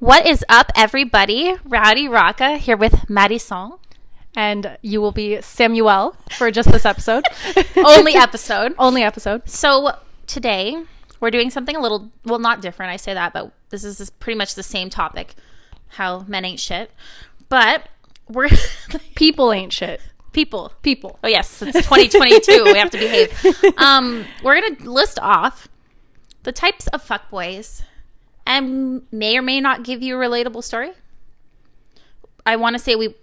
What is up, everybody? Rowdy Rocka here with Maddie Song. And you will be Samuel for just this episode. Only episode. Only episode. So today we're doing something a little, well, not different. I say that, but this is pretty much the same topic how men ain't shit. But we're People ain't shit. people. People. Oh, yes, it's 2022. we have to behave. Um, we're going to list off the types of fuckboys and may or may not give you a relatable story. I want to say we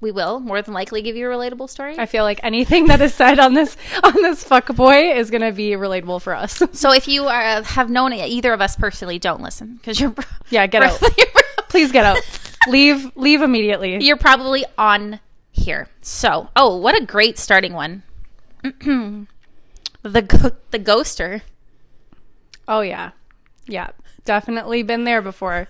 we will more than likely give you a relatable story. I feel like anything that is said on this on this fuck boy is gonna be relatable for us. so if you are, have known either of us personally, don't listen because you're yeah, get out. Please get out. leave leave immediately. you're probably on here. So oh, what a great starting one. the go- the ghoster. Oh yeah. Yeah. Definitely been there before.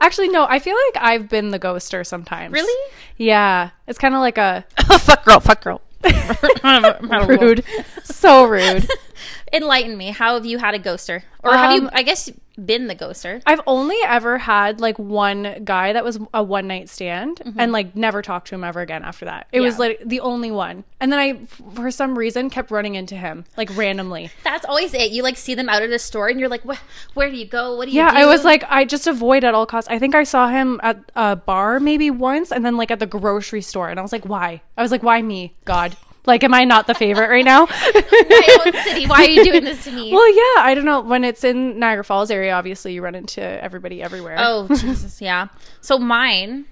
Actually, no, I feel like I've been the ghoster sometimes. Really? Yeah. It's kinda like a fuck girl, fuck girl. rude. so rude. Enlighten me. How have you had a ghoster, or have you? Um, I guess been the ghoster. I've only ever had like one guy that was a one night stand and like never talked to him ever again after that. It was Mm-hmm. Like the only one. And then I, for some reason, kept running into him like randomly. That's always it. You like see them out of the store, and you're like, "Where, where do you go? What do you Yeah, do?" I was like, I just avoid at all costs. I think I saw him at a bar maybe once and then like at the grocery store. And I was like, why? I was like, why me? God. Like, am I not the favorite right now? my own city. Why are you doing this to me? well, yeah, I don't know. When it's in Niagara Falls area, obviously you run into everybody everywhere. Oh Jesus, yeah. So mine,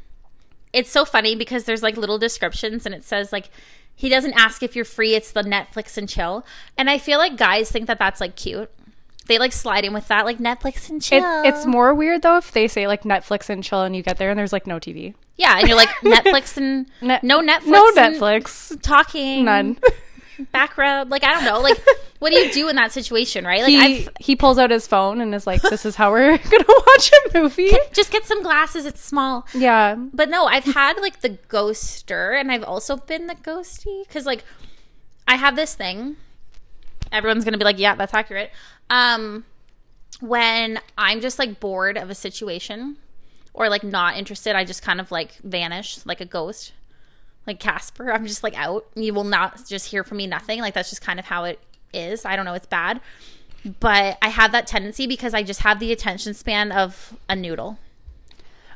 it's so funny because there's like little descriptions and it says like he doesn't ask if you're free. It's the Netflix and chill, and I feel like guys think that that's like cute. They like slide in with that like Netflix and chill. It, it's more weird though if they say like Netflix and chill and you get there and there's like no TV. yeah, and you're like Netflix and no Netflix, No Netflix. talking, None. background. Like I don't know. Like what do you do in that situation, right? Like he he pulls out his phone and is like, "This is how we're gonna watch a movie." just get some glasses. It's small. Yeah, But no, I've had like the ghoster and I've also been the ghosty because like I have this thing. Everyone's gonna be like, yeah, that's accurate. Um, when I'm just like bored of a situation or like not interested, I just kind of like vanish like a ghost, like Casper. I'm just like out. You will not just hear from me nothing. Like that's just kind of how it is. I don't know. It's bad, but I have that tendency because I just have the attention span of a noodle.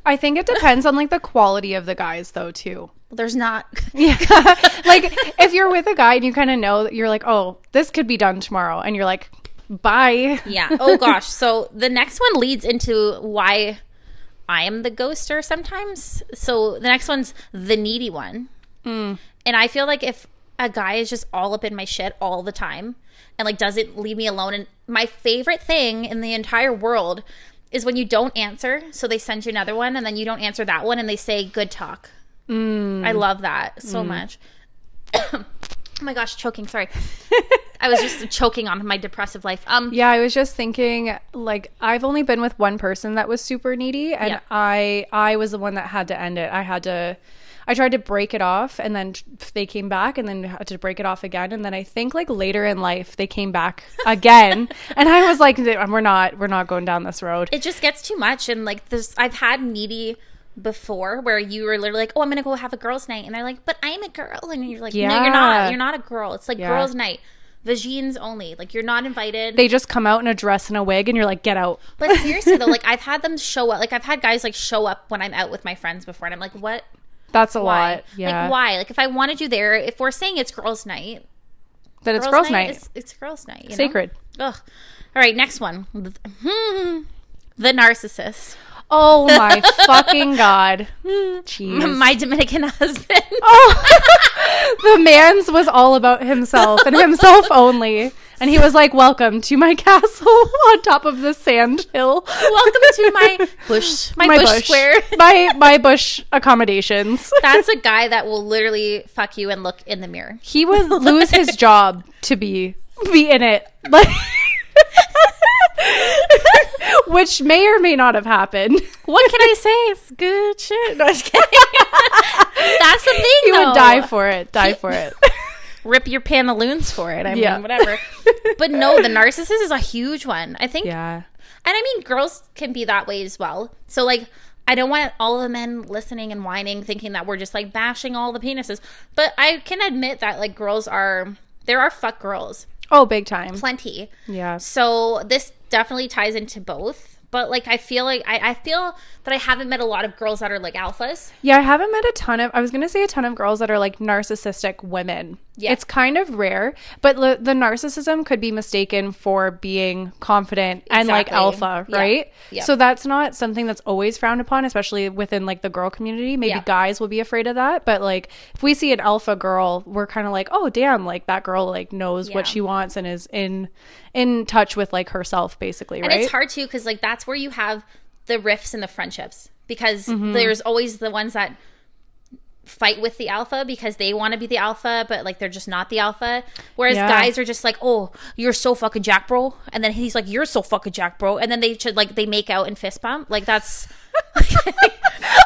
I think it depends on like the quality of the guys though too. There's not. Yeah, like if you're with a guy and you kind of know that you're like, "Oh, this could be done tomorrow," and you're like, "Bye." Yeah. Oh gosh. So the next one leads into why I am the ghoster sometimes. So the next one's the needy one. Mm. And I feel like if a guy is just all up in my shit all the time and like doesn't leave me alone and my favorite thing in the entire world is when you don't answer, so they send you another one and then you don't answer that one and they say good talk. Mm. I love that so mm. much. oh my gosh, choking, sorry. I was just choking on my depressive life. Um Yeah, I was just thinking like I've only been with one person that was super needy and Yeah. I I was the one that had to end it. I had to I tried to break it off and then they came back and then had to break it off again and then I think like later in life they came back again and I was like we're not we're not going down this road. it just gets too much and like this i've had needy before where you were literally like oh i'm gonna go have a girls night and they're like but i'm a girl and you're like no you're not you're not a girl it's like Yeah. girls night vagines only like you're not invited They just come out in a dress and a wig and you're like get out. but seriously though like i've had them show up like i've had guys like show up when i'm out with my friends before and i'm like what That's a why lot. Yeah. like why like if i wanted you there if we're saying it's girls night That it's girls night. It's, it's girls night you know? Sacred. Ugh. all right next one Hmm. the narcissist Oh my fucking god. Jeez. my dominican husband Oh, the man's was all about himself and himself only. And he was like, Welcome to my castle on top of the sand hill. Welcome to my bush, my, bush, square. my, my bush accommodations. That's a guy that will literally fuck you and look in the mirror. He would lose his job to be be in it. Like which may or may not have happened. What can I say? It's good shit. No, kidding. That's the thing. He though. would die for it. Die for it. Rip your pantaloons for it. I Yeah. mean, whatever. but no, the narcissist is a huge one. I think Yeah. And I mean, girls can be that way as well. So, like, I don't want all the men listening and whining, thinking that we're just like bashing all the penises. But I can admit that, like, girls are, there are fuck girls, Oh, big time. plenty. Yeah. So, this definitely ties into both. But, like, I feel like, I, I feel that I haven't met a lot of girls that are like alphas. Yeah, I haven't met a ton of. I was gonna say a ton of girls that are like narcissistic women. Yeah. it's kind of rare, but the narcissism could be mistaken for being confident and like alpha, Yeah. right? Yeah. So that's not something that's always frowned upon, especially within like the girl community. Maybe Yeah. guys will be afraid of that, but like if we see an alpha girl, we're kind of like, oh damn, like that girl like knows what she wants and is in in touch with like herself, basically, And right? it's hard too because like that's where you have the rifts and the friendships because Mm-hmm. there's always the ones that fight with the alpha because they want to be the alpha but like they're just not the alpha. Whereas Yeah. guys are just like oh you're so fucking jack bro. And then he's like you're so fucking jack bro. And then they should like they make out and fist bump. Like that's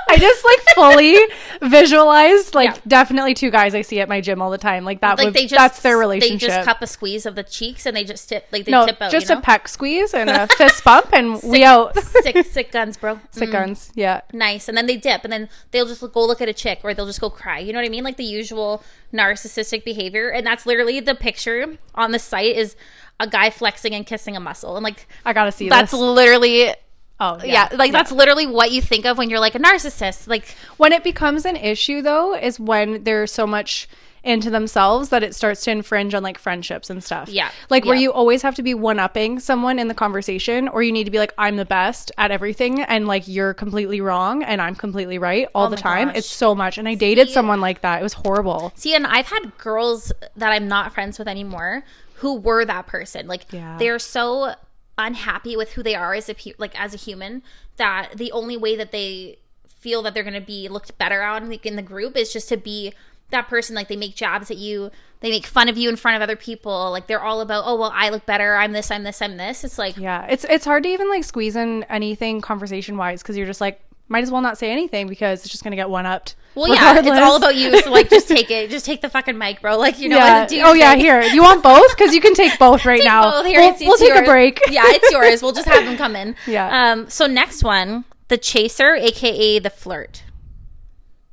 I just like fully visualized like Yeah. definitely two guys I see at my gym all the time. Like that like would they just that's their relationship. they just cup a squeeze of the cheeks and they just tip like they no, tip out just you know? a peck squeeze and a fist bump and we out. sick sick guns bro Sick mm. guns. Yeah. nice and then they dip and then they'll just go look at a chick or they'll just go cry you know what i mean like the usual narcissistic behavior and that's literally the picture on the site is a guy flexing and kissing a muscle and like I gotta see that's this. literally Oh uh, yeah, like that's literally what you think of when you're like a narcissist like when it becomes an issue though is when they're so much into themselves that it starts to infringe on like friendships and stuff. Yeah. Like where you always have to be one upping someone in the conversation or you need to be like, I'm the best at everything and like you're completely wrong and I'm completely right all Oh the time. gosh. It's so much. And I dated someone like that. It was horrible. see and i've had girls that i'm not friends with anymore who were that person like Yeah. they're so unhappy with who they are as a like as a human that the only way that they feel that they're going to be looked better on like, in the group is just to be that person. Like they make jabs at you they make fun of you in front of other people. Like they're all about oh well i look better. I'm this i'm this i'm this. It's like Yeah, it's it's hard to even like squeeze in anything conversation wise because you're just like might as well not say anything because it's just gonna get one upped. well yeah it's all about you so like just take it just take the fucking mic bro like you know yeah. do your Oh yeah, here you want both because you can take both right Take now. both. Here, we'll it's- we'll it's take a break. yeah, it's yours. We'll just have them come in. Yeah. Um. So next one, the chaser, aka the flirt.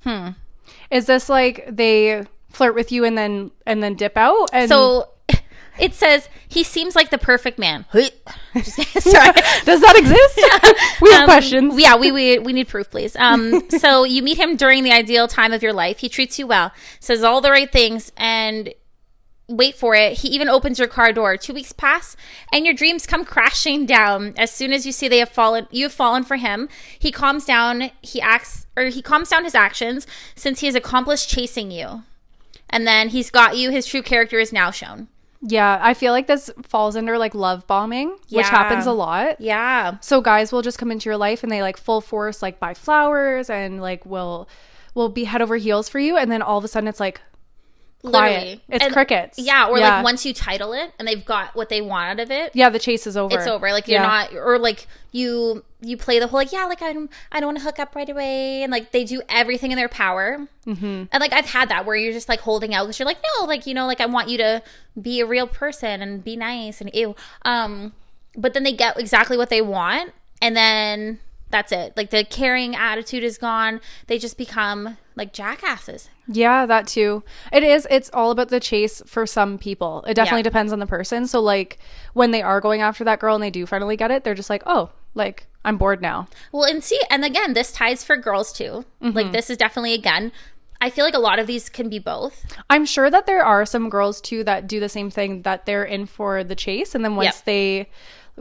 Hmm. Is this like they flirt with you and then and then dip out? And So it says he seems like the perfect man. Sorry. does that exist? we have Um, questions. Yeah, we, we we need proof, please. Um, so you meet him during the ideal time of your life. He treats you well, says all the right things, and wait for it. He even opens your car door. Two weeks pass, and your dreams come crashing down. As soon as you see they have fallen, you have fallen for him. He calms down. He acts, or he calms down his actions, since he has accomplished chasing you. And then he's got you. His true character is now shown. Yeah, I feel like this falls under like love bombing, which happens a lot. Yeah. So guys will just come into your life and they like full force like buy flowers and like will will be head over heels for you, and then all of a sudden it's like quiet. Literally. It's And- crickets. Yeah, or Yeah. like once you title it and they've got what they want out of it, yeah, the chase is over. it's over. Like you're Yeah. not, or like you you play the whole like yeah, like I don't I don't want to hook up right away, and like they do everything in their power. Mm-hmm. And like I've had that where you're just like holding out because you're like no, like you know, like I want you to be a real person and be nice and ew. Um, but then they get exactly what they want, and then that's it. Like the caring attitude is gone. They just become like jackasses. Yeah, that too. It is. It's all about the chase for some people. It definitely Yeah. depends on the person. So, like, when they are going after that girl and they do finally get it, they're just like, oh, like, I'm bored now. Well, and see, and again, this ties for girls too. Mm-hmm. Like this is definitely again. I feel like a lot of these can be both. I'm sure that there are some girls too that do the same thing that they're in for the chase. And then once Yep. they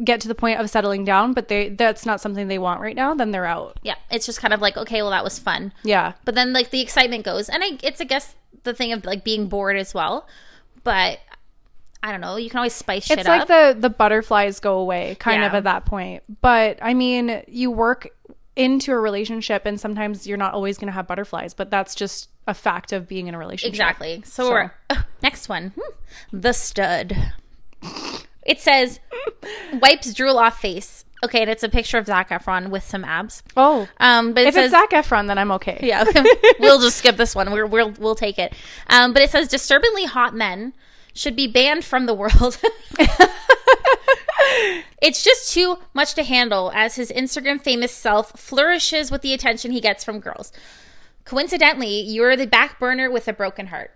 get to the point of settling down, but they that's not something they want right now, then they're out. Yeah, it's just kind of like okay, well that was fun, Yeah. but then like the excitement goes, and I, it's I guess the thing of like being bored as well. But I don't know, you can always spice shit up. It's like the the butterflies go away kind of at that point. But I mean, you work into a relationship and sometimes you're not always going to have butterflies, but that's just a fact of being in a relationship. exactly. So, So. next one, Hmm. the stud. It says wipes drool off face. Okay, and it's a picture of Zac Efron with some abs. Oh, Um, but it if says it's Zac Efron, then I'm okay. Yeah, we'll just skip this one. We're, we'll we'll take it. Um, but it says disturbingly hot men should be banned from the world. It's just too much to handle as his Instagram famous self flourishes with the attention he gets from girls. Coincidentally, you're the back burner with a broken heart.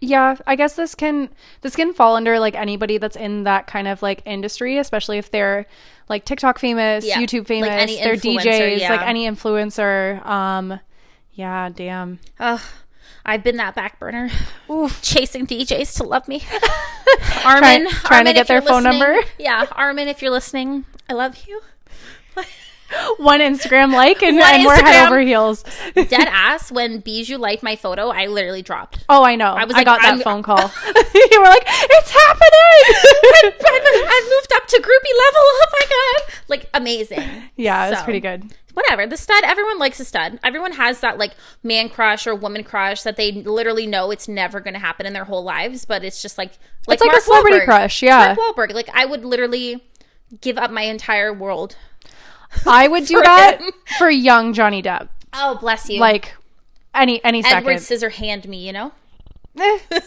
Yeah, I guess this can this can fall under like anybody that's in that kind of like industry, especially if they're like TikTok famous, Yeah, YouTube like famous, any they're DJs, yeah. like any influencer. Um yeah, damn. Ugh, I've been that back burner, Oof. chasing DJs to love me. Armin, Try- trying to get their phone number? Yeah, Armin, if you're listening, I love you. One Instagram like and, One and we're head over heels. Dead ass. When Bijou liked my photo, I literally dropped. Oh, I know. I, was like, got that I'm- phone call. you were like, "It's happening!" I've moved up to groupie level. Oh my god! Like amazing. yeah, it was So, pretty good. Whatever. The stud. Everyone likes a stud. Everyone has that like man crush or woman crush that they literally know it's never going to happen in their whole lives, but it's just like like It's like a Mark celebrity Wahlberg. crush, yeah. Mark Wahlberg. Like I would literally give up my entire world. I would do that him. for young Johnny Depp. Oh, bless you. Like any any Edward second. Scissorhand me. You know. Eh,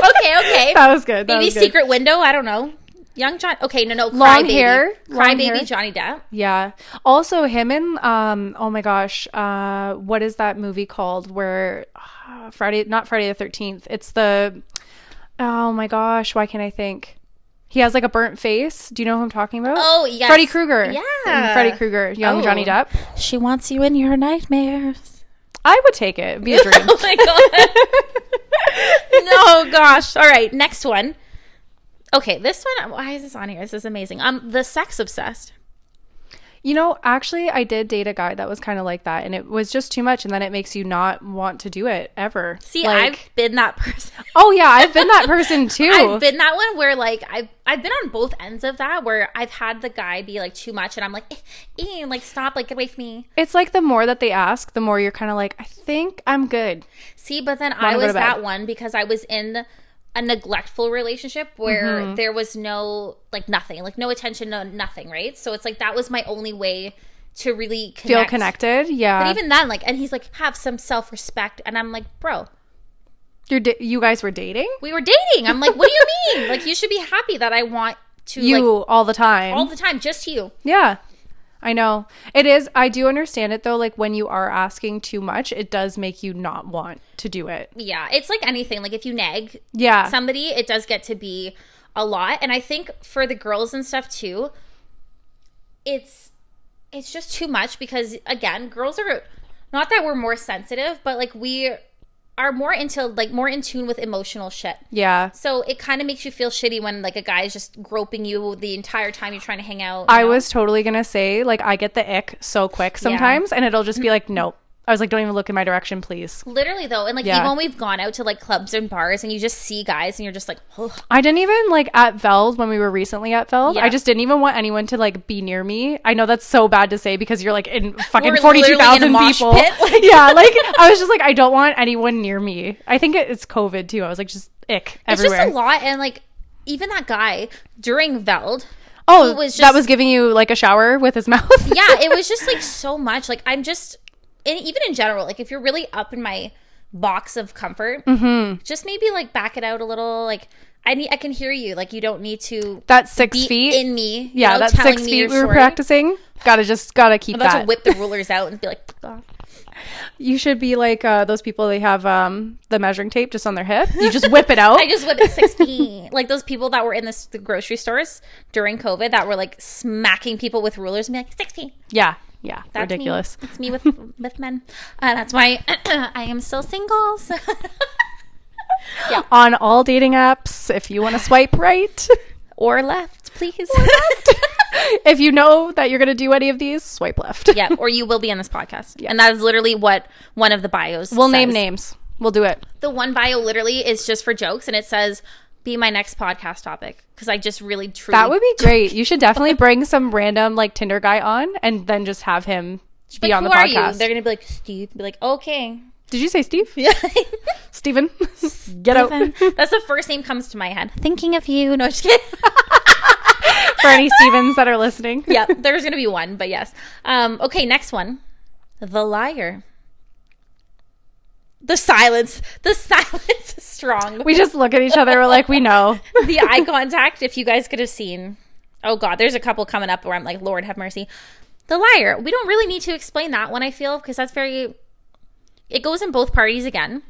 Okay. Okay. that was good. That Maybe was good. secret window. I don't know. Young John. Okay. No. No. Long Crybaby. hair, long Crybaby. Johnny Depp. Yeah. Also, him and um. Oh my gosh. Uh, what is that movie called? Where uh, Friday, not Friday the Thirteenth. It's the. Oh my gosh. Why can't I think? He has like a burnt face. Do you know who I'm talking about? Oh yes. Freddy Krueger. Yeah. And Freddy Krueger, young Oh. Johnny Depp. She wants you in your nightmares. I would take it. It'd be a dream. Oh my god. no, gosh. All right, next one. Okay, this one. Why is this on here? This is amazing. Um, the sex obsessed. You know, actually, I did date a guy that was kind of like that, and it was just too much, and then it makes you not want to do it ever. See, Like- I've been that person. oh yeah, I've been that person too. I've been that one where like I've I've been on both ends of that where I've had the guy be like too much and I'm like, eh, eh, like stop, like get away from me. it's like the more that they ask, the more you're kind of like, I think I'm good. See, but then I Wanna go was that one because I was in a neglectful relationship where Mm-hmm. there was no like nothing, like no attention, no nothing, right? So it's like that was my only way to really connect. Feel connected, yeah. But even then, like, and he's like, have some self respect, and I'm like, bro, you're da- you guys were dating we were dating. I'm like, what do you mean? Like, you should be happy that I want to you like all the time. all the time, just you. yeah, I know it is. I do understand it though. Like when you are asking too much, it does make you not want to do it. Yeah, it's like anything. Like if you nag Yeah, somebody, it does get to be a lot. And I think for the girls and stuff too, it's it's just too much because again, girls are not that we're more sensitive, but like we are more into like more in tune with emotional shit. yeah. So it kind of makes you feel shitty when like a guy is just groping you the entire time you're trying to hang out. I know? was totally gonna say like I get the ick so quick sometimes, and it'll just be like, nope. I was like, don't even look in my direction, please. literally though, and like Yeah. even when we've gone out to like clubs and bars and you just see guys and you're just like, oh, I didn't even like at Veld when we were recently at Veld. Yeah. I just didn't even want anyone to like be near me. I know that's so bad to say because you're like in fucking forty two literally in a thousand people. like- yeah, like I was just like, I don't want anyone near me. I think it's COVID too. I was like, just ick Everywhere. it's just a lot. And like even that guy during Veld, oh, was that was giving you like a shower with his mouth. yeah, it was just like so much. Like I'm just, and even in general, like if you're really up in my box of comfort, Mm-hmm. just maybe like back it out a little. Like I need, I can hear you. Like you don't need to That's six be feet. in me. yeah, know, that's six feet we were practicing. Gotta just gotta keep I'm about that. to whip the rulers out and be like, "Oh." You should be like uh, those people. They have um, the measuring tape just on their hip. You just whip it out. I just whip it six feet. Like those people that were in this, the grocery stores during COVID that were like smacking people with rulers and be like six feet. yeah, yeah, That's ridiculous. Me. It's me with with men. Uh, that's why I am still single. So. On all dating apps, if you want to swipe right, or left, please. if you know that you're gonna do any of these, swipe left. yeah, or you will be on this podcast. And that is literally what one of the bios We'll name names. We'll do it. The one bio literally is just for jokes and it says be my next podcast topic because I just really truly That would be great. You should definitely bring some random like Tinder guy on and then just have him be Like, on the who are you? podcast. They're gonna be like Steve. Be like okay. Did you say Steve? Yeah. Steven? Get out. That's the first name comes to my head. Thinking of you. No, just kidding. For any Stevens that are listening. yeah, there's gonna be one, but yes. Um, okay, next one. The liar. The silence. The silence is strong. We just look at each other. We're like, we know. the eye contact, if you guys could have seen. Oh God, there's a couple coming up where I'm like, Lord have mercy. The liar. We don't really need to explain that one. I feel because that's very. It goes in both parties again.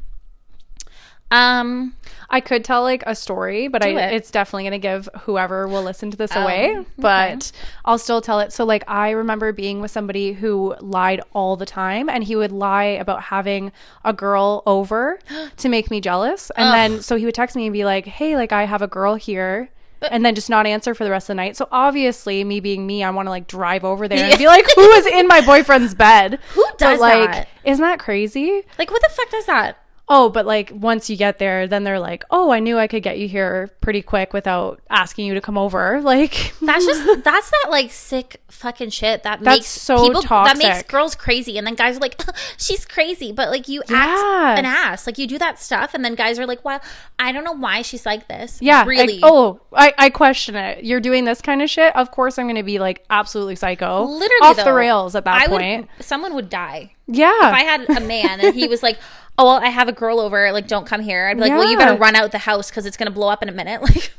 Um, I could tell like a story, but I, it. it's definitely going to give whoever will listen to this Oh, away. okay. But I'll still tell it. So, like, I remember being with somebody who lied all the time, and he would lie about having a girl over to make me jealous. And then, so he would text me and be like, hey, like, I have a girl here. And then just not answer for the rest of the night. So obviously, me being me, I want to like drive over there and be like, "Who is in my boyfriend's bed?" Who does like, that? Isn't that crazy? like what the fuck does that? Oh, but like once you get there, then they're like, "Oh, I knew I could get you here pretty quick without asking you to come over." Like That's just that's that like sick fucking shit that That's makes so people that makes girls crazy, and then guys are like, she's crazy, but like you Yeah. act an ass, like you do that stuff, and then guys are like, well, I don't know why she's like this. yeah, really. oh, I, I question it. You're doing this kind of shit. Of course, I'm going to be like absolutely psycho, literally off the rails at that I point. Would, someone would die yeah, if I had a man and he was like. Oh well, I have a girl over. Like, don't come here. I'd be like, well, you better run out the house because it's gonna blow up in a minute.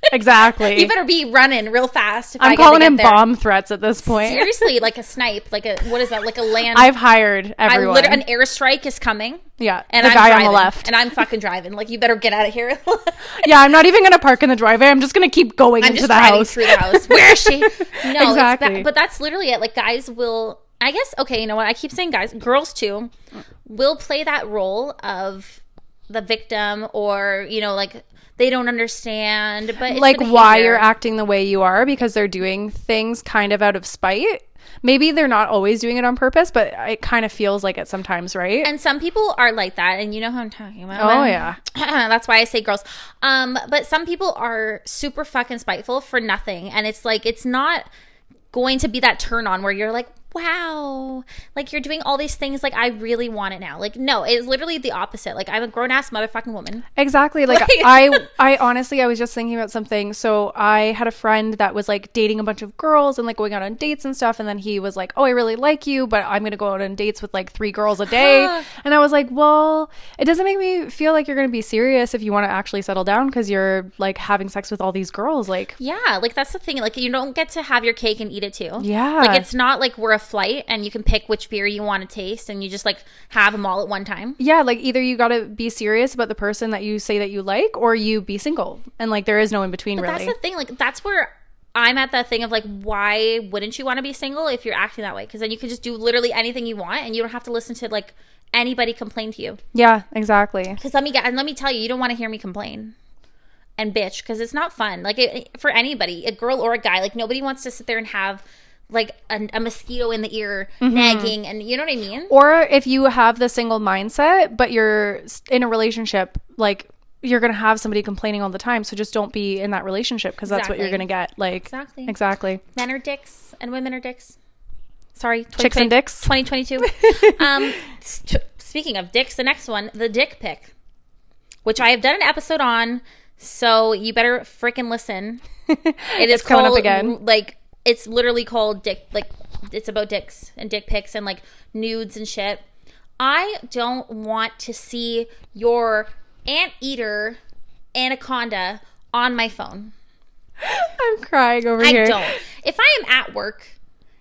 Like, exactly. you better be running real fast. I'm calling him bomb threats at this point. Seriously, like a snipe, like a what is that? Like a land. I've hired everyone. literally, an airstrike is coming. yeah, And the I'm guy driving, on the left. and I'm fucking driving. Like, you better get out of here. yeah, I'm not even going to park in the driveway. I'm just going to keep going I'm into the house. through the house. Where is she? No, Exactly. but that's literally it. Like, guys will. I guess okay. You know what? I keep saying guys, girls too, will play that role of the victim, or you know, like they don't understand. But it's like why you're acting the way you are because they're doing things kind of out of spite. Maybe they're not always doing it on purpose, but it kind of feels like it sometimes, right? And some people are like that, and you know who I'm talking about. oh yeah. That's why I say girls. Um, but some people are super fucking spiteful for nothing, and it's like it's not going to be that turn on where you're like, wow, like you're doing all these things. Like I really want it now. Like no, it's literally the opposite. Like I'm a grown ass motherfucking woman. Exactly. Like Like- I I honestly I was just thinking about something. So I had a friend that was like dating a bunch of girls and like going out on dates and stuff and then he was like, "Oh, I really like you, but I'm going to go out on dates with like 3 girls a day." and I was like, "Well, it doesn't make me feel like you're going to be serious if you want to actually settle down cuz you're like having sex with all these girls." Like Yeah, like that's the thing. Like you don't get to have your cake and eat it too. Yeah. Like it's not like we're a flight and you can pick which beer you want to taste and you just like have them all at one time. yeah, like either you got to be serious about the person that you say that you like or you be single. And like there is no in between really. That's the thing. Like that's where I'm at that thing of like, why wouldn't you want to be single if you're acting that way? Because then you can just do literally anything you want, and you don't have to listen to like anybody complain to you. yeah, exactly. Because let me get and let me tell you, you don't want to hear me complain and bitch because it's not fun. Like it, for anybody, a girl or a guy, like nobody wants to sit there and have like a, a mosquito in the ear nagging, and you know what I mean. Or if you have the single mindset, but you're in a relationship, like you're going to have somebody complaining all the time. So just don't be in that relationship because that's what you're going to get. Like, Exactly. Exactly. Men are dicks and women are dicks. Sorry, Chicks and dicks. 2022. um, st- speaking of dicks, the next one, the dick pic, which I have done an episode on. So you better freaking listen. It is It's coming up again. Like it's literally called dick. Like it's about dicks and dick pics and like nudes and shit. I don't want to see your anteater anaconda on my phone. I'm crying over I here. I don't. If I am at work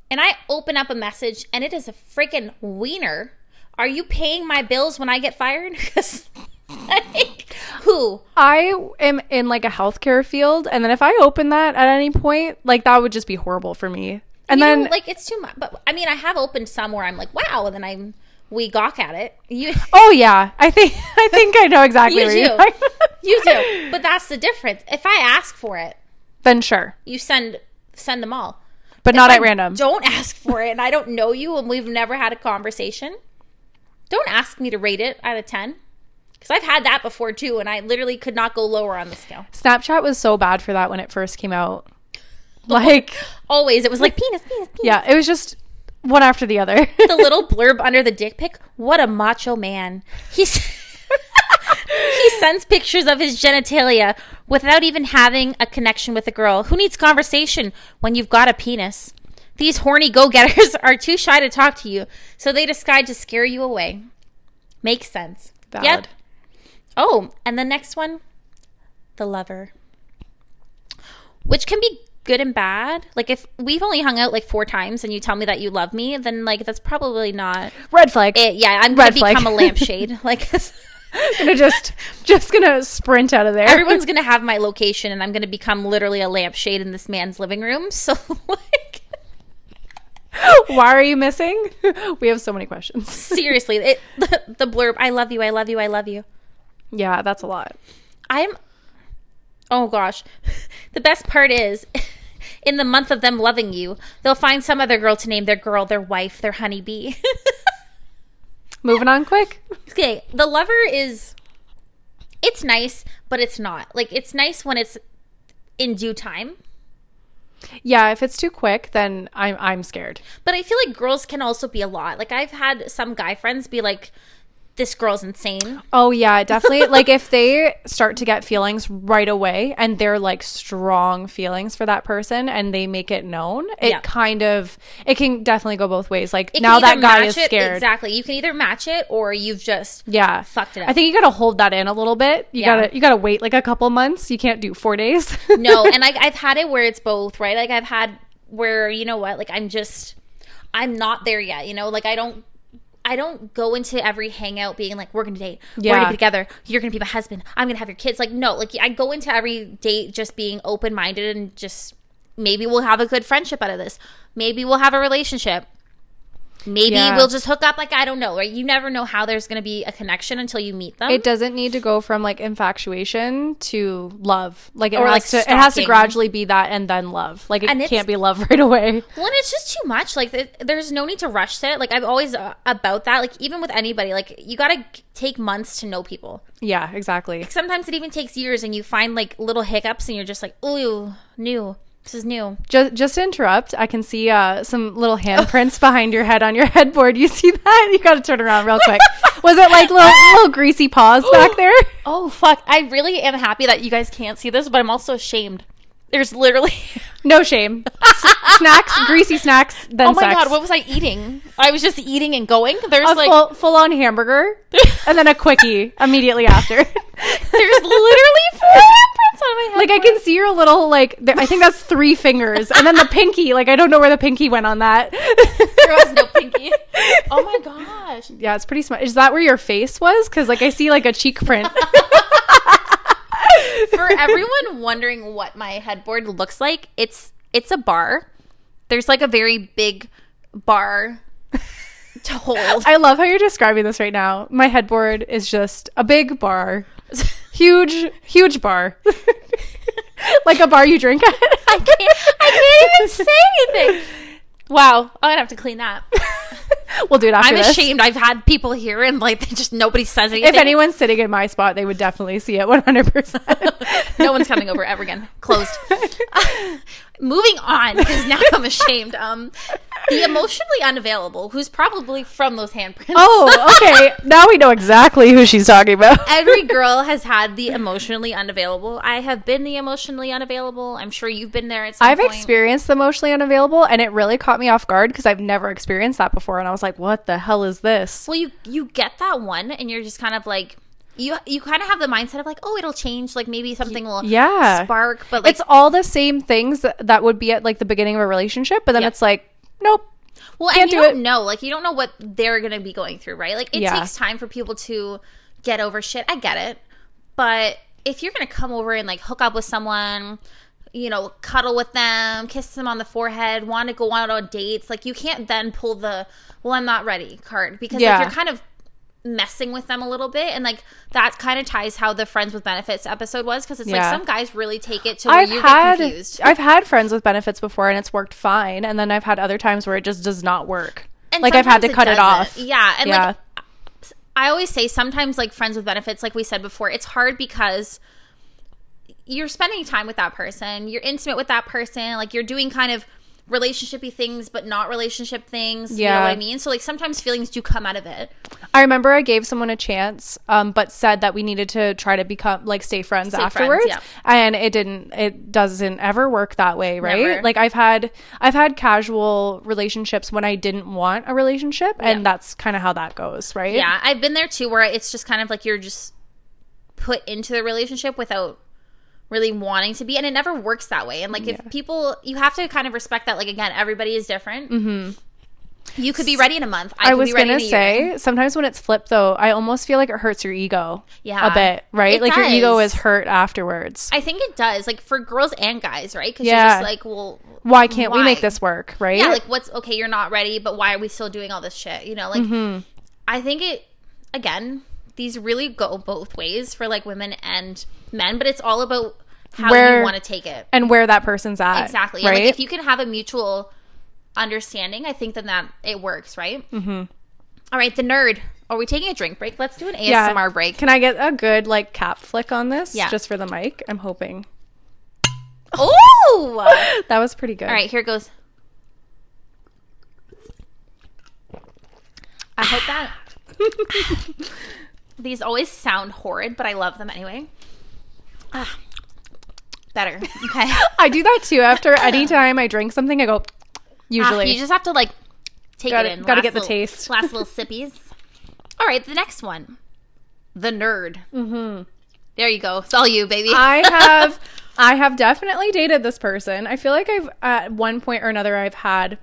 and I open up a message and it is a freaking wiener, are you paying my bills when I get fired? 'Cause, like, who? I am in like a healthcare field. And then if I open that at any point, like that would just be horrible for me. And You then, know, like it's too much. But I mean, I have opened some where I'm like, wow, and then I'm we gawk at it. You oh yeah, I think, I think I know exactly You do. you do, but that's the difference. If I ask for it, Then sure. you send send them all. But not If at I random. Don't ask for it, and I don't know you, and we've never had a conversation. Don't ask me to rate it out of ten, because I've had that before too, and I literally could not go lower on the scale. Snapchat was so bad for that when it first came out. Like, Always, it was like penis, penis, penis. yeah, it was just one after the other. The little blurb under the dick pic. What a macho man. He's. he sends pictures of his genitalia without even having a connection with a girl. Who needs conversation when you've got a penis? These horny go getters are too shy to talk to you, so they decide to scare you away. Makes sense. Valid. Yep. Oh, and the next one, the lover. Which can be good and bad. Like if we've only hung out like four times and you tell me that you love me, then like that's probably not Red flag. it. Yeah, I'm gonna Red flag. become a lampshade. Like gonna just just gonna sprint out of there. everyone's gonna have my location and I'm gonna become literally a lampshade in this man's living room. So like Why are you missing? We have so many questions. seriously, it the, the blurb, I love you, I love you, I love you. Yeah, that's a lot. I'm Oh gosh. The best part is in the month of them loving you, they'll find some other girl to name their girl their wife, their honeybee. Moving on quick. okay, the lover is it's nice, but it's not. Like it's nice when it's in due time. Yeah, if it's too quick, then I'm I'm scared. But I feel like girls can also be a lot. Like I've had some guy friends be like this girl's insane. Oh yeah, definitely. like if they start to get feelings right away and they're like strong feelings for that person and they make it known, it Yeah. kind of it can definitely go both ways. Like It now that guy match is it- scared. Exactly. You can either match it or you've just Yeah. fucked it up. I think you gotta hold that in a little bit. You Yeah. gotta you gotta wait like a couple months. You can't do four days. no and like i've had it where it's both right like i've had where you know what like i'm just i'm not there yet you know like i don't I don't go into every hangout being like, we're gonna date, we're gonna be together, you're gonna be my husband, I'm gonna have your kids. Like, no, like I go into every date just being open minded and just maybe we'll have a good friendship out of this. Maybe we'll have a relationship. Maybe Yeah. we'll just hook up. Like, I don't know, right? You never know how there's gonna be a connection until you meet them. it doesn't need to go from like infatuation to love. Like it Or, has like, to it has to gradually be that and then love. Like it And can't be love right away. Well, and it's just too much. Like, th- there's no need to rush it. Like, I'm always uh, about that. Like, even with anybody, like, you gotta g- take months to know people. Yeah, exactly. Sometimes it even takes years, and you find like little hiccups, and you're just like, "Ooh, new. This is new." Just just to interrupt, I can see uh, some little handprints behind your head on your headboard. You see that? You got to turn around real quick. Was it like little little greasy paws back there? Oh fuck! I really am happy that you guys can't see this, but I'm also ashamed. There's literally. No shame. Snacks, greasy snacks. Then oh my sex. god, what was I eating? I was just eating and going. There's a like full full on hamburger, and then a quickie immediately after. there's literally four handprints on my head. like I can see your little like. There, I think that's three fingers, and then the pinky. Like I don't know where the pinky went on that. there was no pinky. Oh my gosh. Yeah, it's pretty smart. Is that where your face was? Because like I see like a cheek print. For everyone wondering what my headboard looks like, it's it's a bar. There's like a very big bar to hold. I love how you're describing this right now. My headboard is just a big bar, huge, huge bar, like a bar you drink at. I can't I can't even say anything. Wow, I'm gonna have to clean that. we'll do it after I'm this. ashamed. I've had people here and like they just nobody says anything. If anyone's sitting in my spot, they would definitely see it 100%. no one's coming over ever again. Closed. Moving on because now I'm ashamed. Um, the emotionally unavailable, who's probably from those handprints. Oh, okay. now we know exactly who she's talking about. Every girl has had the emotionally unavailable. I have been the emotionally unavailable. I'm sure you've been there at some I've point. experienced the emotionally unavailable, and it really caught me off guard because I've never experienced that before. And I was like, what the hell is this? Well, you you get that one, and you're just kind of like you you kind of have the mindset of like, oh, it'll change. Like maybe something will Yeah. spark, but like it's all the same things that, that would be at like the beginning of a relationship, but then Yeah. it's like, nope. Well, and you do don't it. know, like you don't know what they're gonna be going through, right? Like it Yeah. takes time for people to get over shit. I get it, but if you're gonna come over and like hook up with someone, you know, cuddle with them, kiss them on the forehead, want to go out on dates, like you can't then pull the "well, I'm not ready" card because Yeah. like you're kind of messing with them a little bit and like that kind of ties how the friends with benefits episode was because it's Yeah. like some guys really take it to where I've you had get confused I've had friends with benefits before and it's worked fine, and then I've had other times where it just does not work. And like I've had to sometimes cut it, doesn't. off. Yeah, and Yeah. like I always say, sometimes like friends with benefits, like we said before, it's hard because you're spending time with that person, you're intimate with that person, like you're doing kind of relationshipy things but not relationship things. You know Yeah. what I mean? So like sometimes feelings do come out of it. I remember I gave someone a chance, um, but said that we needed to try to become like stay friends Stay friends, afterwards, yeah. and it didn't. It doesn't ever work that way, right? Never. Like I've had I've had casual relationships when I didn't want a relationship, and Yeah. that's kind of how that goes, right? Yeah, I've been there too where it's just kind of like you're just put into the relationship without really wanting to be and it never works that way. And like if people you have to kind of respect that like again, everybody is different. Mm-hmm. You could be ready in a month. I, I was gonna in a year. say sometimes when it's flipped though, I almost feel like it hurts your ego, Yeah. a bit, right? It like your ego is hurt afterwards. I think it does, like for girls and guys, right? Because Yeah. you're just like, well, Why can't we make this work, right? yeah, like what's okay? You're not ready, but why are we still doing all this shit? You know, like Mm-hmm. I think it again. These really go both ways for like women and men, but it's all about how Where- you want to take it. and where that person's at, Exactly. Right? like if you can have a mutual understanding, I think then that it works, right? Mm-hmm. right, the nerd. Are we taking a drink break? Let's do an ASMR break. Can I get a good like cap flick on this? Yeah. Just for the mic. I'm hoping. Oh! That was pretty good. All right, here goes. I hope that these always sound horrid, but I love them anyway. Ah, better. Okay. I do that too. After any time I drink something, I go. Ah, Usually, you just have to like take Gotta- it in. gotta get the little- taste. Last little sippies. All right, the next one, the nerd. Mm-hmm. There you go. It's all you, baby. I have, I have definitely dated this person. I feel like I've at one point or another I've had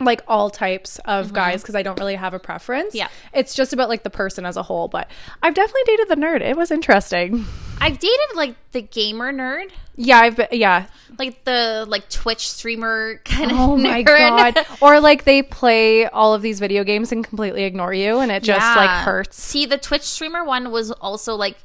like all types of guys because I don't really have a preference. Mm-hmm. Yeah. it's just about like the person as a whole. But I've definitely dated the nerd. It was interesting. I've dated like the gamer nerd, Yeah, I've been. Yeah. like the like Twitch streamer kind of. Oh my nerd. god. Or like they play all of these video games and completely ignore you, and it just like hurts. See, the Twitch streamer one was also like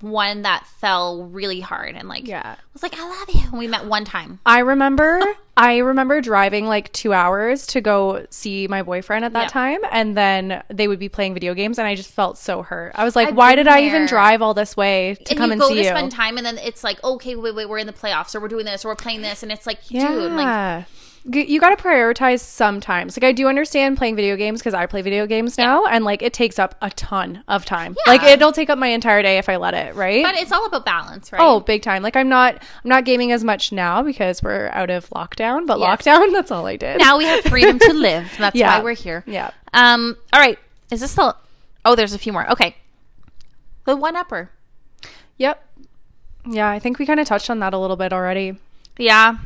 one that fell really hard and like Yeah. Was like, I love you. And we met one time. I remember I remember driving like 2 hours to go see my boyfriend at that Yeah. time and then they would be playing video games and I just felt so hurt. I was like, I've why did I even drive all this way to and come you and see to you? spend time and then it's like, okay, wait, wait, we're in the playoffs or we're doing this or we're playing this and it's like, yeah. dude, like you got to prioritize sometimes. Like I do understand playing video games because I play video games now and like it takes up a ton of time. Yeah. Like it'll take up my entire day if I let it, right? but it's all about balance, right? Oh, big time. Like I'm not I'm not gaming as much now because we're out of lockdown, but Yes. lockdown that's all I did. now we have freedom to live. That's Yeah. why we're here. Yeah. Um. All right. Is this the? Oh, there's a few more. Okay. The one upper. Yep. Yeah, I think we kind of touched on that a little bit already. Yeah.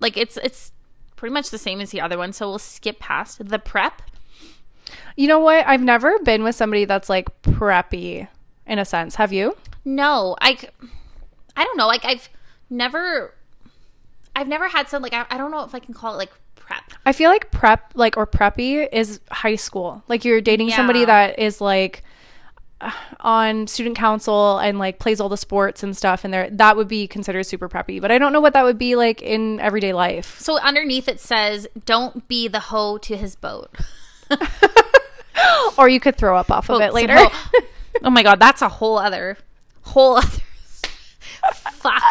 Like it's it's pretty much the same as the other one. So we'll skip past the prep. You know what? I've never been with somebody that's like preppy in a sense. Have you? No, I, I don't know. Like I've never. I've never had some like I, I don't know if I can call it like prep. I feel like prep like or preppy is high school. Like you're dating somebody that is like on student council and like plays all the sports and stuff and there that would be considered super preppy. But I don't know what that would be like in everyday life. So underneath it says, "Don't be the hoe to his boat." Or you could throw up off of it later. oh my god, that's a whole other, whole other. Fuck.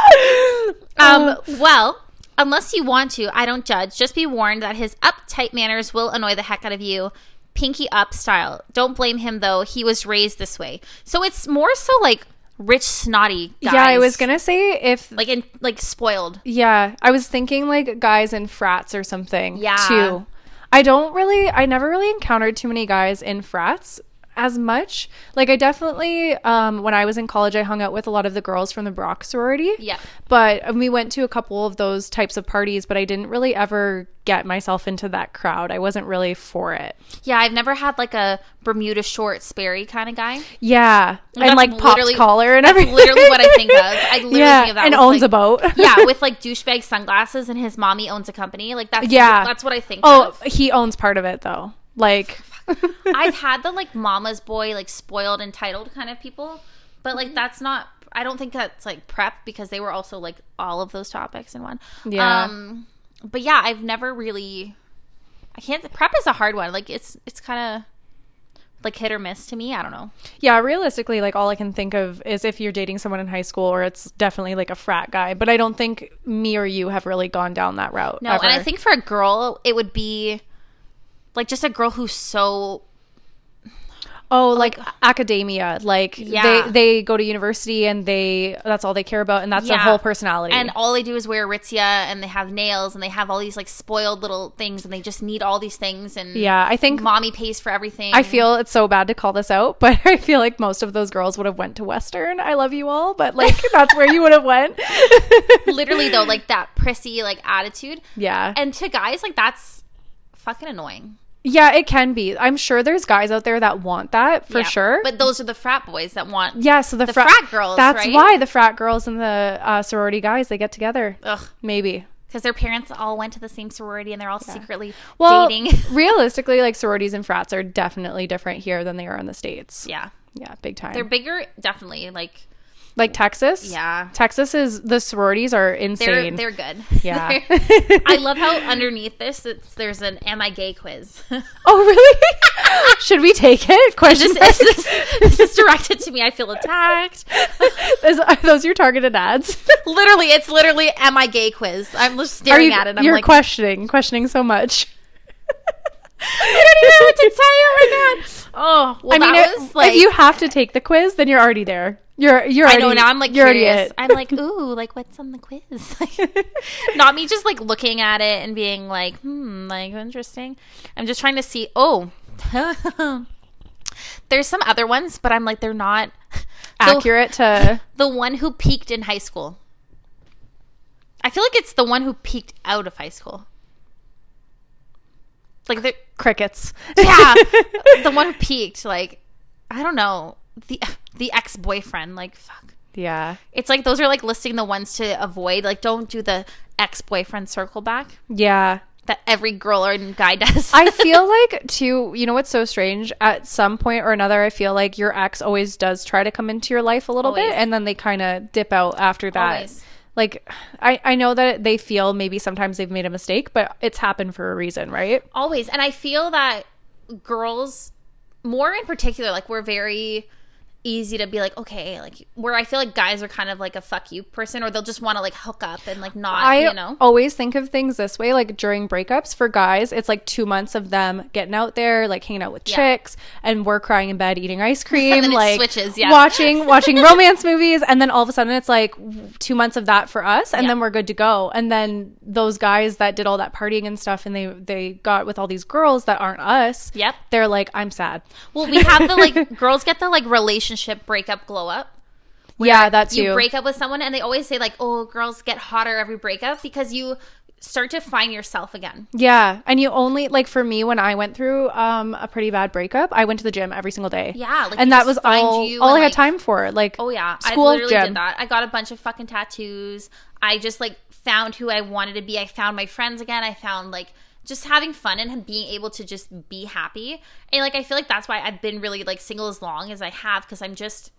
Um. Well, unless you want to, I don't judge. Just be warned that his uptight manners will annoy the heck out of you. Pinky up style. Don't blame him though. He was raised this way. So it's more so like rich snotty guys. Yeah, I was gonna say if like in like spoiled. Yeah, I was thinking like guys in frats or something. Yeah. Too. I don't really I never really encountered too many guys in frats as much. Like I definitely um when I was in college I hung out with a lot of the girls from the Brock sorority. Yeah. But and we went to a couple of those types of parties, but I didn't really ever get myself into that crowd. I wasn't really for it. Yeah, I've never had like a Bermuda short Sperry kind of guy. Yeah. and That's like literally- collar and everything. That's literally what I think of. I literally yeah, think of that. and owns like, a boat. yeah, with like douchebag sunglasses, and his mommy owns a company. Like that's Yeah. that's what I think. Oh, of. he owns part of it though. Like I've had the like mama's boy, like spoiled, entitled kind of people, but like that's not. I don't think that's like prep because they were also like all of those topics in one. Yeah. Um, but yeah, I've never really. I can't. Prep is a hard one. Like it's it's kind of like hit or miss to me. I don't know. Yeah, realistically, like all I can think of is if you're dating someone in high school or it's definitely like a frat guy. But I don't think me or you have really gone down that route. No, and I think for a girl, it would be like just a girl who's so Oh, like, academia. Like Yeah. they they go to university and they that's all they care about and that's their whole personality. and all they do is wear Aritzia and they have nails and they have all these like spoiled little things and they just need all these things and yeah, I think mommy pays for everything. I feel it's so bad to call this out, but I feel like most of those girls would have went to Western. I love you all, but like that's where you would have went. literally though like that prissy like attitude yeah. and to guys like that's fucking annoying Yeah, it can be. I'm sure there's guys out there that want that for Yeah. sure. but those are the frat boys that want yeah, so the, the frat, frat girls, That's right? why the frat girls and the uh, sorority guys they get together. ugh Maybe. because their parents all went to the same sorority and they're all secretly Well, dating realistically, like sororities and frats are definitely different here than they are in the states. yeah Yeah, big time. they're bigger definitely like like Texas. Yeah. Texas is the sororities are they're insane. they're good Yeah. i love how underneath this it's, there's an am i gay quiz oh really? Should we take it? Question. this, is, this, this is directed to me i feel attacked Is, are those your targeted ads? literally it's literally am i gay quiz i'm just staring you, at it i'm you're like questioning, questioning so much. I don't even know what to tell you. Oh my god. Oh, well, I mean, it- like if you have to take the quiz, then you're already there. You're you're. I Already, know now. I'm like curious. I'm like, ooh, like what's on the quiz? Like, not me just like looking at it and being like, hmm, like interesting. I'm just trying to see. Oh, there's some other ones, but I'm like, they're not the, accurate to. The one who peaked in high school. I feel like it's the one who peaked out of high school. Like the crickets. yeah, the one who peaked. Like I don't know the the ex boyfriend. Like fuck. yeah. It's like those are like listing the ones to avoid. Like don't do the ex boyfriend circle back Yeah. that every girl or guy does. I feel like too, you know what's so strange? At some point or another, I feel like your ex always does try to come into your life a little Always. bit and then they kind of dip out after that. Always. Like I I know that they feel maybe sometimes they've made a mistake, but it's happened for a reason, right? always, and I feel that girls, more in particular, like we're very easy to be like okay like where i feel like guys are kind of like a fuck you person or they'll just want to like hook up and like not I you know always think of things this way like during breakups for guys it's like 2 months of them getting out there like hanging out with Yeah. chicks and we're crying in bed eating ice cream like switches, yeah. watching watching romance movies and then all of a sudden it's like 2 months of that for us and Yeah. then we're good to go and then those guys that did all that partying and stuff and they they got with all these girls that aren't us Yep. they're like I'm sad well we have the like girls get the like relationship breakup glow up? Yeah that's too. you break up with someone and they always say like oh girls get hotter every breakup because you start to find yourself again. Yeah and you only like for me when I went through um a pretty bad breakup I went to the gym every single day. Yeah like and that was all, you all I had time for. Like, oh yeah school, i literally gym. did that. I got a bunch of fucking tattoos. I just like found who i wanted to be. I found my friends again. I found like just having fun and being able to just be happy and like i feel like that's why i've been really like single as long as i have because i'm just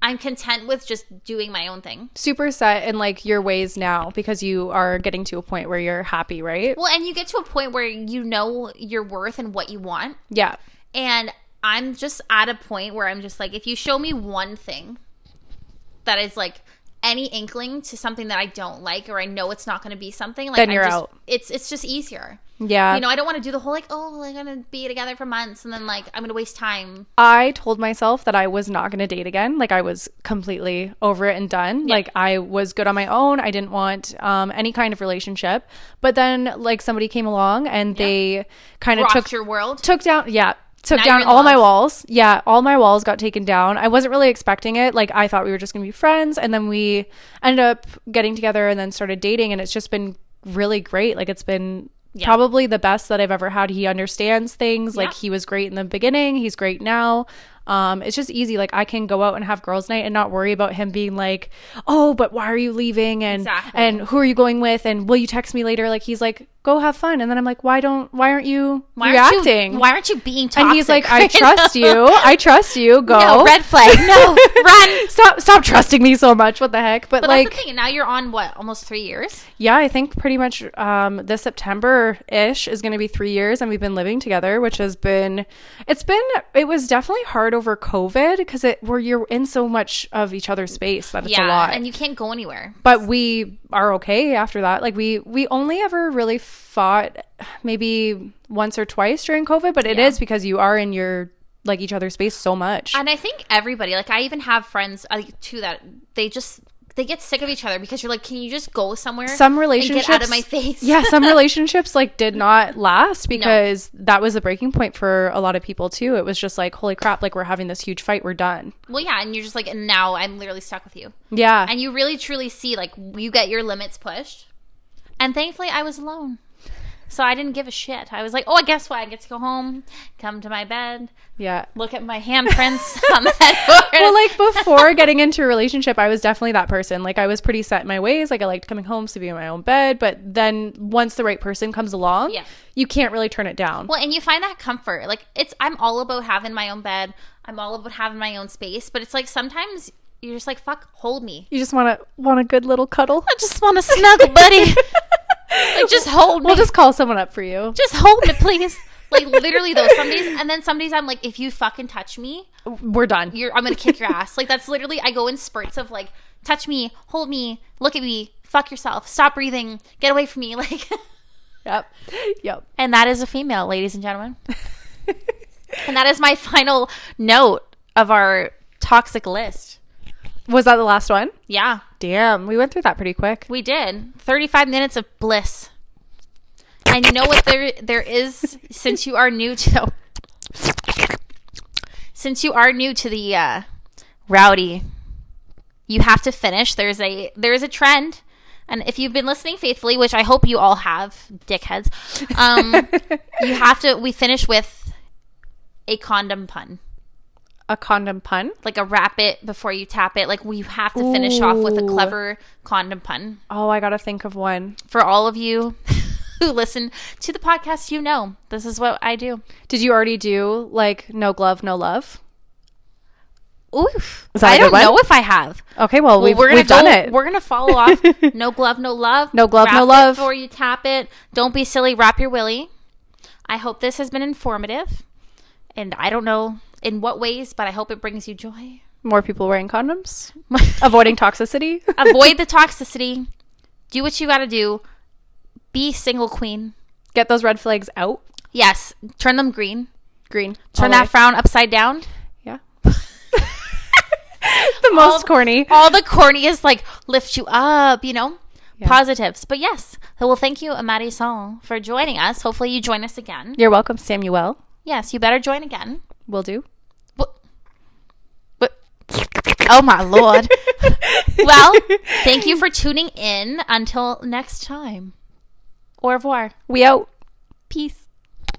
i'm content with just doing my own thing super set in like your ways now because you are getting to a point where you're happy, right? well and you get to a point where you know your worth and what you want Yeah. And I'm just at a point where I'm just like, if you show me one thing that is like any inkling to something that I don't like, or I know it's not going to be something, like Then you're just- out. It's it's just easier. Yeah. you know, I don't want to do the whole like, oh, we're gonna be together for months, and then like I'm gonna waste time. I told myself that I was not going to date again. Like I was completely over it and done. Like I was good on my own. I didn't want um, any kind of relationship. But then like somebody came along and they kind of took your world. took down yeah took Now down all my walls yeah all my walls got taken down i wasn't really expecting it like i thought we were just gonna be friends and then we ended up getting together and then started dating and it's just been really great like it's been Yeah. probably the best that i've ever had. He understands things. Like he was great in the beginning. He's great now Um, it's just easy. Like I can go out and have girls' night and not worry about him being like, "Oh, but why are you leaving?" and Exactly. and who are you going with? And will you text me later? Like he's like, "Go have fun." And then I'm like, "Why don't? Why aren't you Why aren't you- reacting?" why aren't you being toxic? and he's like, "I trust now?" you. I trust you. Go." No, red flag. No, run. Stop! Stop trusting me so much. What the heck? But, But like, that's the thing. Now you're on what? Almost three years. yeah, I think pretty much um, this September ish is going to be three years, and we've been living together, which has been, it's been, it was definitely hard over COVID because it where you're in so much of each other's space that it's yeah, a lot. and you can't go anywhere. but we are okay after that. Like we we only ever really fought maybe once or twice during COVID, but it is Yeah. because you are in your like each other's space so much. And I think everybody, like I even have friends uh, too that they just they get sick of each other because you're like, can you just go somewhere? some and relationships get out of my face. yeah some relationships like did not last because that was a breaking point for a lot of people too it was just like holy crap like we're having this huge fight we're done Well, yeah, and you're just like, and now I'm literally stuck with you. yeah And you really truly see like you get your limits pushed. And thankfully, I was alone. So I didn't give a shit. I was like, oh, guess what? I get to go home, come to my bed, yeah look at my handprints on the headboard. well like before getting into a relationship i was definitely that person like i was pretty set in my ways like i liked coming home sleeping in my own bed but then once the right person comes along Yeah. you can't really turn it down Well, and you find that comfort. Like it's I'm all about having my own bed. I'm all about having my own space, but it's like sometimes you're just like fuck, hold me. you just want to want a good little cuddle I just want to snuggle, buddy. like just hold me. we'll just call someone up for you just hold me, please. Like literally though, some days and then some days I'm like, if you fucking touch me, we're done you're I'm gonna kick your ass. Like that's literally I go in spurts of like, touch me, hold me, look at me, fuck yourself, stop breathing, get away from me, like yep yep And that is a female, ladies and gentlemen. and that is my final note of our toxic list. Was that the last one Yeah, damn we went through that pretty quick we did. 35 minutes of bliss. And you know what there there is since you are new to since you are new to the uh rowdy you have to finish. There's a there is a trend. And if you've been listening faithfully, which I hope you all have, dickheads, um, you have to. We finish with a condom pun. A condom pun like a wrap it before you tap it. Like we have to finish off with a clever condom pun. oh i gotta think of one For all of you who listen to the podcast, you know this is what I do. Did you already do like no glove, no love? Oof. Is that a I don't one? know if I have. Okay, well, Well, we've, we're gonna we've done it. We're gonna follow off. no glove, no love. No glove, no Wrap it love. Before you tap it, don't be silly. Wrap your willy. I hope this has been informative, and I don't know in what ways, but I hope it brings you joy. More people wearing condoms, avoiding toxicity. Avoid the toxicity. Do what you got to do. Be single queen. Get those red flags out. Yes, turn them green. Green. Turn that way. frown upside down. Yeah. the most corny. All the corniest, like lift you up, you know, Yeah. positives. But yes, well, thank you, Amadi Song, for joining us. Hopefully, you join us again. You're welcome, Samuel. Yes, you better join again. Will do. What? What? Oh my lord. well, thank you for tuning in. Until next time. Au revoir. We out. Peace.